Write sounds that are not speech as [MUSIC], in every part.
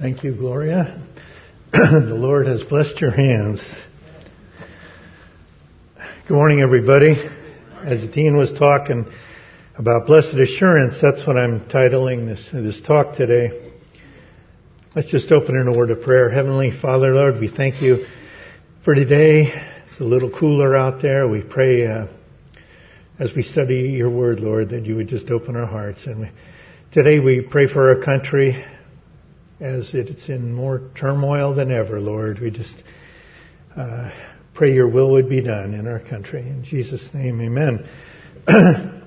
Thank you, Gloria. [CLEARS THROAT] the Lord has blessed your hands. Good morning, everybody. As Dean was talking about blessed assurance, that's what I'm titling this, this talk today. Let's just open in a word of prayer. Heavenly Father, Lord, we thank you for today. It's a little cooler out there. We pray uh, as we study your word, Lord, that you would just open our hearts. And we, today we pray for our country as it's in more turmoil than ever, Lord. We just uh, pray your will would be done in our country. In Jesus' name, amen. [CLEARS THROAT]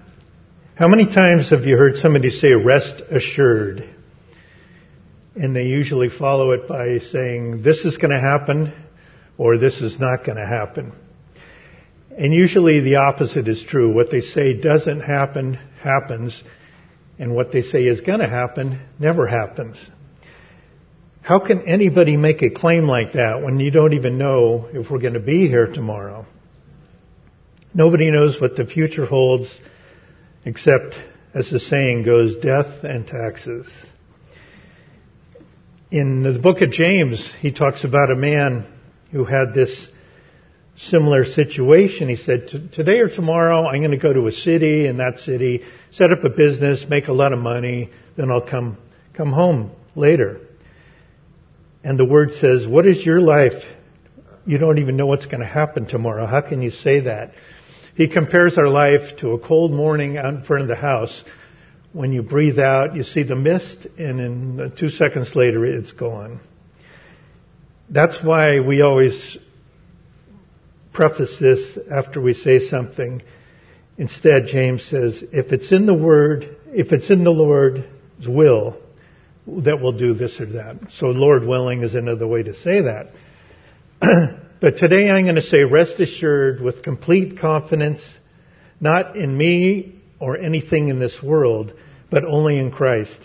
How many times have you heard somebody say, rest assured? And they usually follow it by saying, this is going to happen or this is not going to happen. And usually the opposite is true. What they say doesn't happen, happens, and what they say is going to happen never happens. How can anybody make a claim like that when you don't even know if we're going to be here tomorrow? Nobody knows what the future holds except, as the saying goes, death and taxes. In the book of James, he talks about a man who had this similar situation. He said, today or tomorrow, I'm going to go to a city, in that city, set up a business, make a lot of money, then I'll come, come home later. And the word says, what is your life? You don't even know what's going to happen tomorrow. How can you say that? He compares our life to a cold morning out in front of the house. When you breathe out, you see the mist, and in two seconds later, it's gone. That's why we always preface this after we say something. Instead, James says, if it's in the Word, if it's in the Lord's will, that we'll do this or that. So Lord willing is another way to say that. [CLEARS THROAT] but today I'm going to say rest assured with complete confidence, not in me or anything in this world, but only in Christ.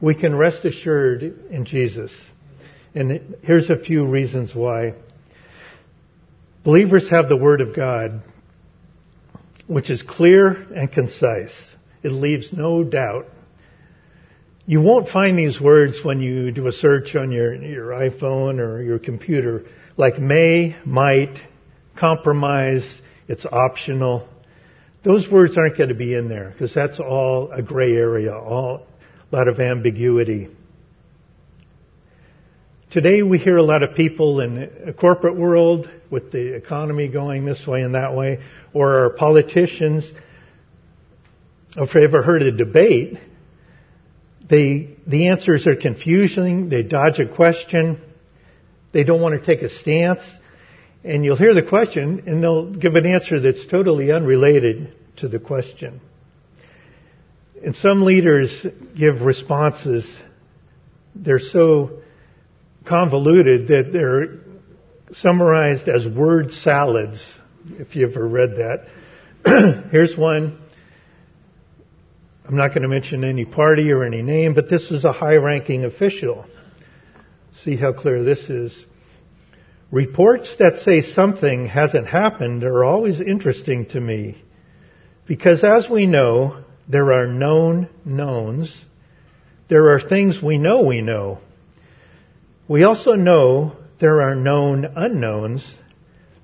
We can rest assured in Jesus. And here's a few reasons why. Believers have the Word of God, which is clear and concise. It leaves no doubt you won't find these words when you do a search on your, your iPhone or your computer, like may, might, compromise, it's optional. Those words aren't going to be in there because that's all a gray area, all a lot of ambiguity. Today we hear a lot of people in a corporate world with the economy going this way and that way, or our politicians. If you've ever heard a debate, they, the answers are confusing. They dodge a question. They don't want to take a stance. And you'll hear the question and they'll give an answer that's totally unrelated to the question. And some leaders give responses. They're so convoluted that they're summarized as word salads, if you ever read that. [CLEARS THROAT] Here's one. I'm not going to mention any party or any name, but this was a high ranking official. See how clear this is. Reports that say something hasn't happened are always interesting to me because as we know, there are known knowns. There are things we know we know. We also know there are known unknowns.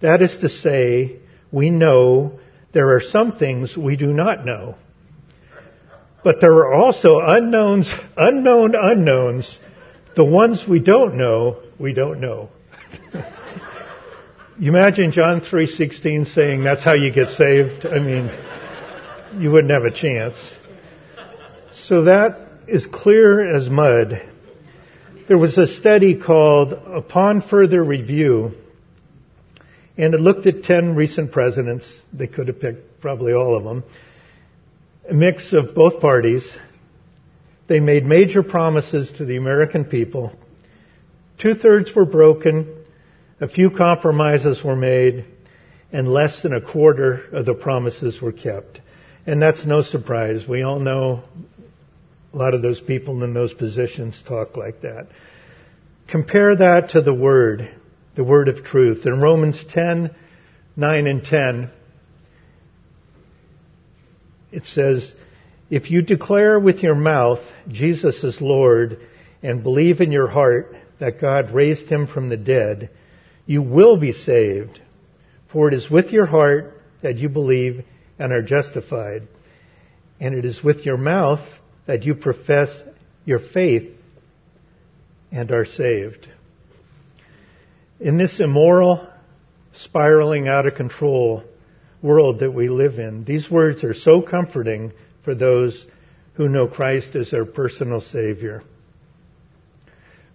That is to say, we know there are some things we do not know. But there are also unknowns, unknown unknowns. The ones we don't know, we don't know. [LAUGHS] you imagine John 3:16 saying that's how you get saved? I mean, you wouldn't have a chance. So that is clear as mud. There was a study called Upon Further Review, and it looked at 10 recent presidents. They could have picked probably all of them mix of both parties. They made major promises to the American people. Two thirds were broken, a few compromises were made, and less than a quarter of the promises were kept. And that's no surprise. We all know a lot of those people in those positions talk like that. Compare that to the Word, the Word of truth. In Romans 10, 9 and 10, it says, if you declare with your mouth Jesus is Lord and believe in your heart that God raised him from the dead, you will be saved. For it is with your heart that you believe and are justified, and it is with your mouth that you profess your faith and are saved. In this immoral, spiraling out of control world that we live in, these words are so comforting for those who know Christ as their personal Savior.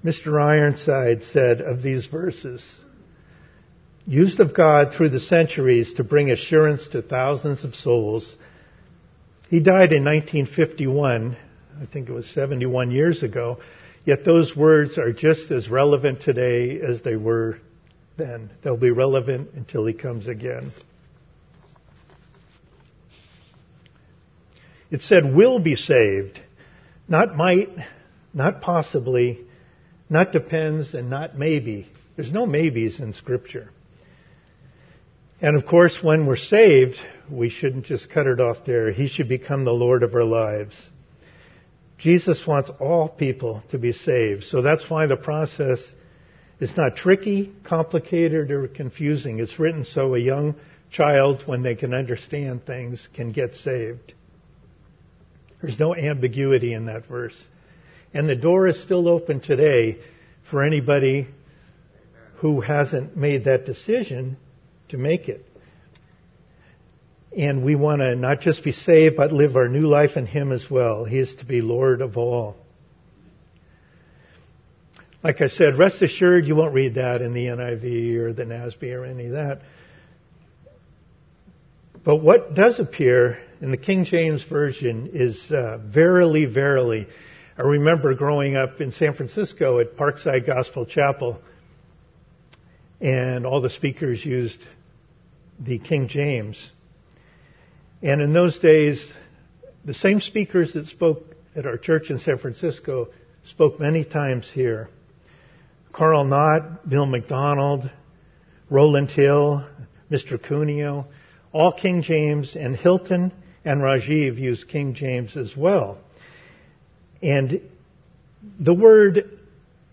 Mr. Ironside said of these verses, used of God through the centuries to bring assurance to thousands of souls. He died in 1951. I think it was 71 years ago. Yet those words are just as relevant today as they were then. They'll be relevant until he comes again. It said will be saved, not might, not possibly, not depends, and not maybe. There's no maybes in Scripture. And of course, when we're saved, we shouldn't just cut it off there. He should become the Lord of our lives. Jesus wants all people to be saved. So that's why the process is not tricky, complicated, or confusing. It's written so a young child, when they can understand things, can get saved. There's no ambiguity in that verse. And the door is still open today for anybody who hasn't made that decision to make it. And we want to not just be saved, but live our new life in Him as well. He is to be Lord of all. Like I said, rest assured you won't read that in the NIV or the NASB or any of that. But what does appear in the King James Version is uh, verily, verily. I remember growing up in San Francisco at Parkside Gospel Chapel, and all the speakers used the King James. And in those days, the same speakers that spoke at our church in San Francisco spoke many times here. Carl Knott, Bill McDonald, Roland Hill, Mr. Cuneo, all King James, and Hilton and Rajiv use King James as well. And the word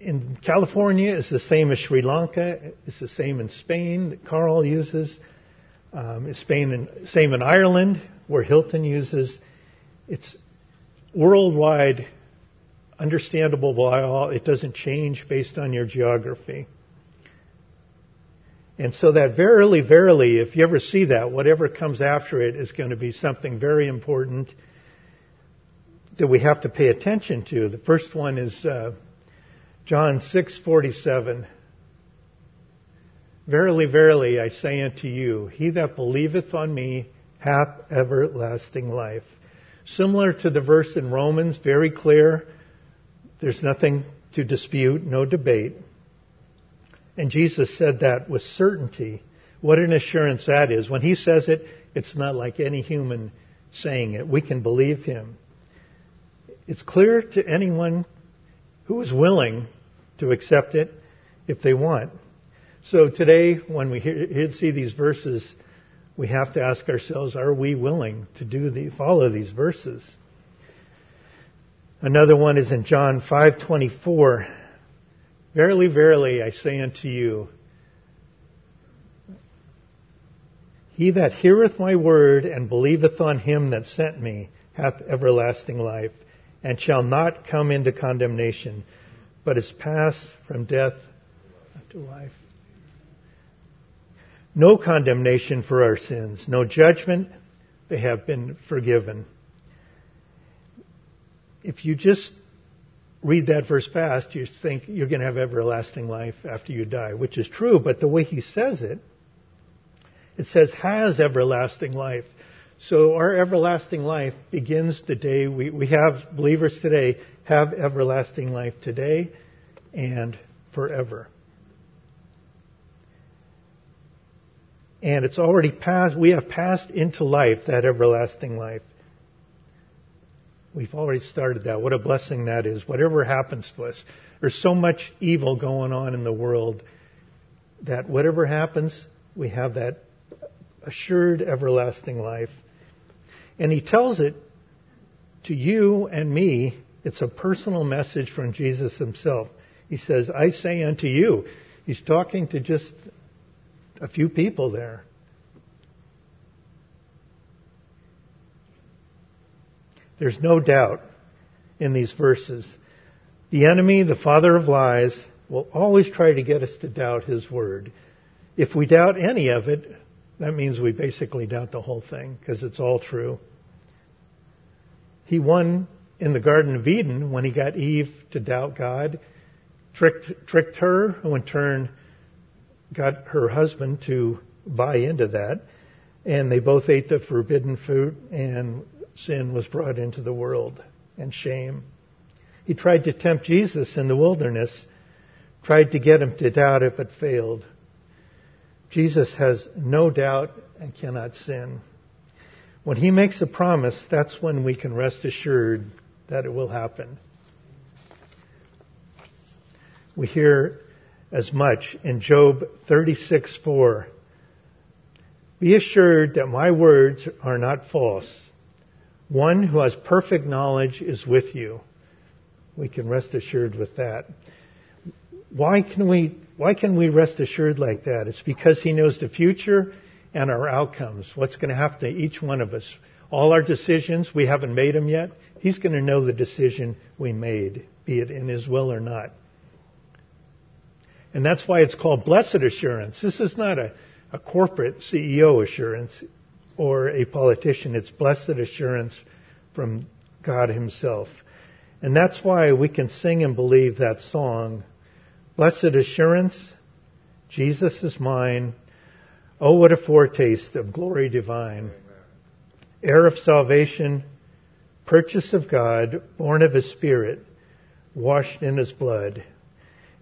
in California is the same as Sri Lanka. It's the same in Spain that Carl uses. Um, Spain and same in Ireland, where Hilton uses. It's worldwide, understandable by all. It doesn't change based on your geography. And so that verily, verily, if you ever see that, whatever comes after it is going to be something very important that we have to pay attention to. The first one is uh, John 6:47. Verily, verily, I say unto you, he that believeth on me hath everlasting life. Similar to the verse in Romans, very clear. There's nothing to dispute, no debate. And Jesus said that with certainty. What an assurance that is. When he says it, it's not like any human saying it. We can believe him. It's clear to anyone who is willing to accept it if they want. So today, when we hear, see these verses, we have to ask ourselves, are we willing to do the, follow these verses? Another one is in John 5:24. Verily, verily, I say unto you, he that heareth my word and believeth on him that sent me hath everlasting life, and shall not come into condemnation, but is passed from death unto life no condemnation for our sins, no judgment. They have been forgiven. If you just read that verse fast, you think you're going to have everlasting life after you die, which is true, but the way he says it, it says has everlasting life. So our everlasting life begins the day we, we have believers today have everlasting life today and forever. And it's already passed, we have passed into life, that everlasting life. We've already started that. What a blessing that is. Whatever happens to us. There's so much evil going on in the world that whatever happens, we have that assured everlasting life. And he tells it to you and me It's a personal message from Jesus himself. He says, I say unto you. He's talking to just a few people there. There's no doubt in these verses. The enemy, the father of lies, will always try to get us to doubt his word. If we doubt any of it, that means we basically doubt the whole thing because it's all true. He won in the Garden of Eden when he got Eve to doubt God, tricked, tricked her, who in turn got her husband to buy into that. And they both ate the forbidden fruit and sin was brought into the world and shame. He tried to tempt Jesus in the wilderness, tried to get him to doubt it, but failed. Jesus has no doubt and cannot sin. When he makes a promise, that's when we can rest assured that it will happen. We hear as much in Job 36:4. Be assured that my words are not false. One who has perfect knowledge is with you. We can rest assured with that. Why can we, why can we rest assured like that? It's because he knows the future and our outcomes. What's going to happen to each one of us. All our decisions, we haven't made them yet. He's going to know the decision we made, be it in his will or not. And that's why it's called blessed assurance. This is not a, a corporate CEO assurance or a politician. It's blessed assurance from God Himself. And that's why we can sing and believe that song. Blessed assurance, Jesus is mine. Oh, what a foretaste of glory divine. Heir of salvation, purchase of God, born of His Spirit, washed in His blood.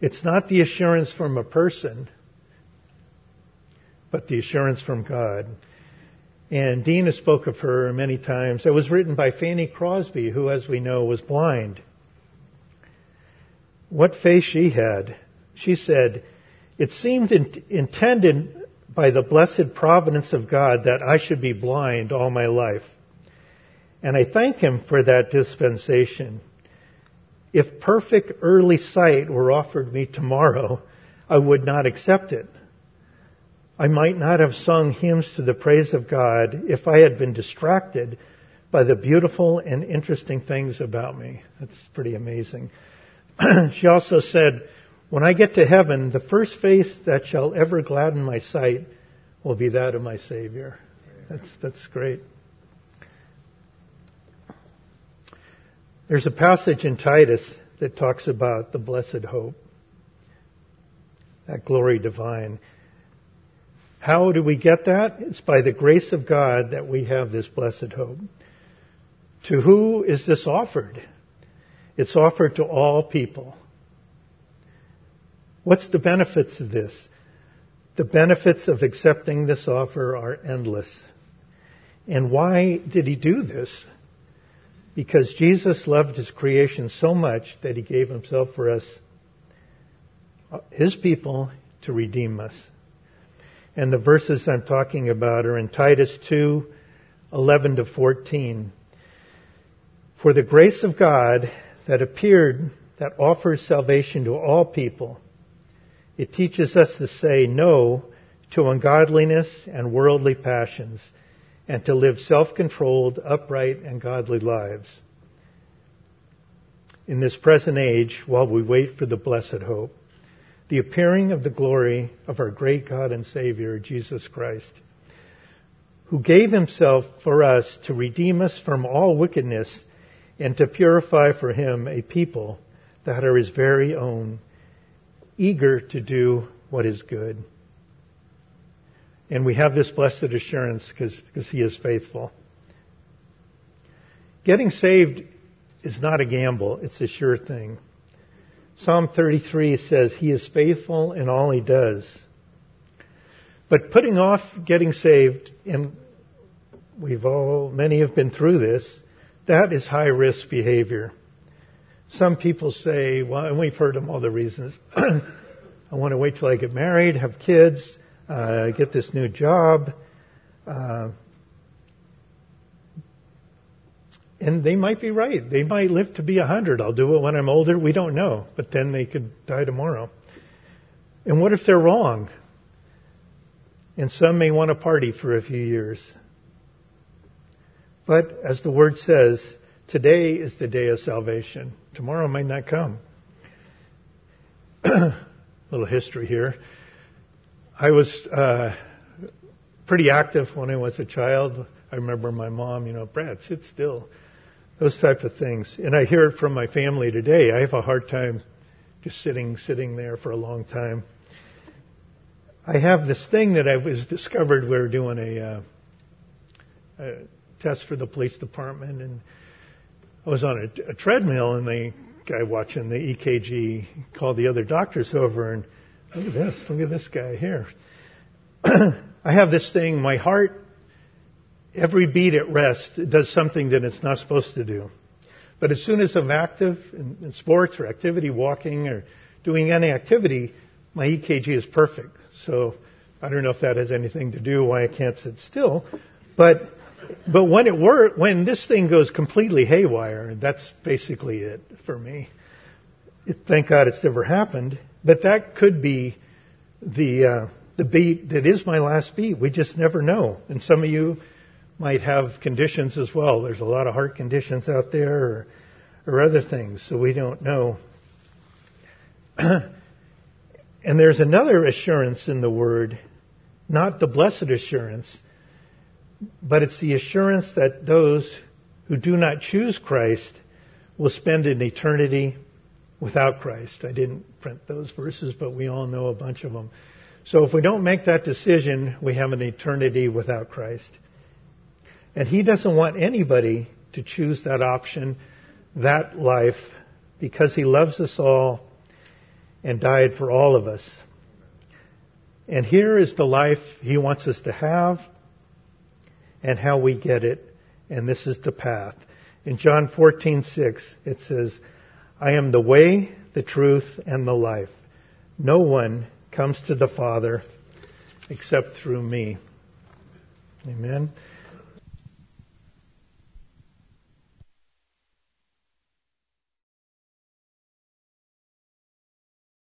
It's not the assurance from a person, but the assurance from God. And Dina spoke of her many times. It was written by Fanny Crosby, who, as we know, was blind. What faith she had. She said, It seemed in- intended by the blessed providence of God that I should be blind all my life. And I thank Him for that dispensation. If perfect early sight were offered me tomorrow, I would not accept it. I might not have sung hymns to the praise of God if I had been distracted by the beautiful and interesting things about me. That's pretty amazing. [CLEARS THROAT] she also said, When I get to heaven, the first face that shall ever gladden my sight will be that of my Savior. That's, that's great. There's a passage in Titus that talks about the blessed hope, that glory divine. How do we get that? It's by the grace of God that we have this blessed hope. To who is this offered? It's offered to all people. What's the benefits of this? The benefits of accepting this offer are endless. And why did he do this? Because Jesus loved his creation so much that he gave himself for us, uh, his people, to redeem us. And the verses I'm talking about are in Titus 2, 11 to 14. For the grace of God that appeared, that offers salvation to all people, it teaches us to say no to ungodliness and worldly passions, and to live self-controlled, upright, and godly lives. In this present age, while we wait for the blessed hope, the appearing of the glory of our great God and Savior, Jesus Christ, who gave himself for us to redeem us from all wickedness and to purify for him a people that are his very own, eager to do what is good. And we have this blessed assurance because he is faithful. Getting saved is not a gamble, it's a sure thing. Psalm 33 says, He is faithful in all He does. But putting off getting saved, and we've all, many have been through this, that is high risk behavior. Some people say, well, and we've heard them all the reasons. [CLEARS THROAT] I want to wait till I get married, have kids, uh, get this new job. Uh, And they might be right. They might live to be a hundred. I'll do it when I'm older. We don't know. But then they could die tomorrow. And what if they're wrong? And some may want to party for a few years. But as the word says, today is the day of salvation. Tomorrow might not come. [CLEARS THROAT] little history here. I was uh, pretty active when I was a child. I remember my mom, you know, Brad, sit still. Those types of things. And I hear it from my family today. I have a hard time just sitting, sitting there for a long time. I have this thing that I was discovered. We were doing a, uh, a test for the police department, and I was on a, a treadmill, and the guy watching the EKG called the other doctors over, and look at this, look at this guy here. [CLEARS THROAT] I have this thing, my heart, every beat at rest, does something that it's not supposed to do. But as soon as I'm active in, in sports or activity, walking or doing any activity, my EKG is perfect. So I don't know if that has anything to do why I can't sit still, but but when it work, when this thing goes completely haywire, that's basically it for me. It, thank God it's never happened, but that could be the uh, the beat that is my last beat. We just never know, and some of you might have conditions as well. There's a lot of heart conditions out there, or, or other things, so we don't know. [CLEARS THROAT] and there's another assurance in the word, not the blessed assurance but it's the assurance that those who do not choose Christ will spend an eternity without Christ. I didn't print those verses, but we all know a bunch of them. So if we don't make that decision, we have an eternity without Christ. And He doesn't want anybody to choose that option, that life, because He loves us all and died for all of us. And here is the life He wants us to have and how we get it, and this is the path. In John 14:6 it says, "I am the way, the truth, and the life. No one comes to the Father except through me." Amen.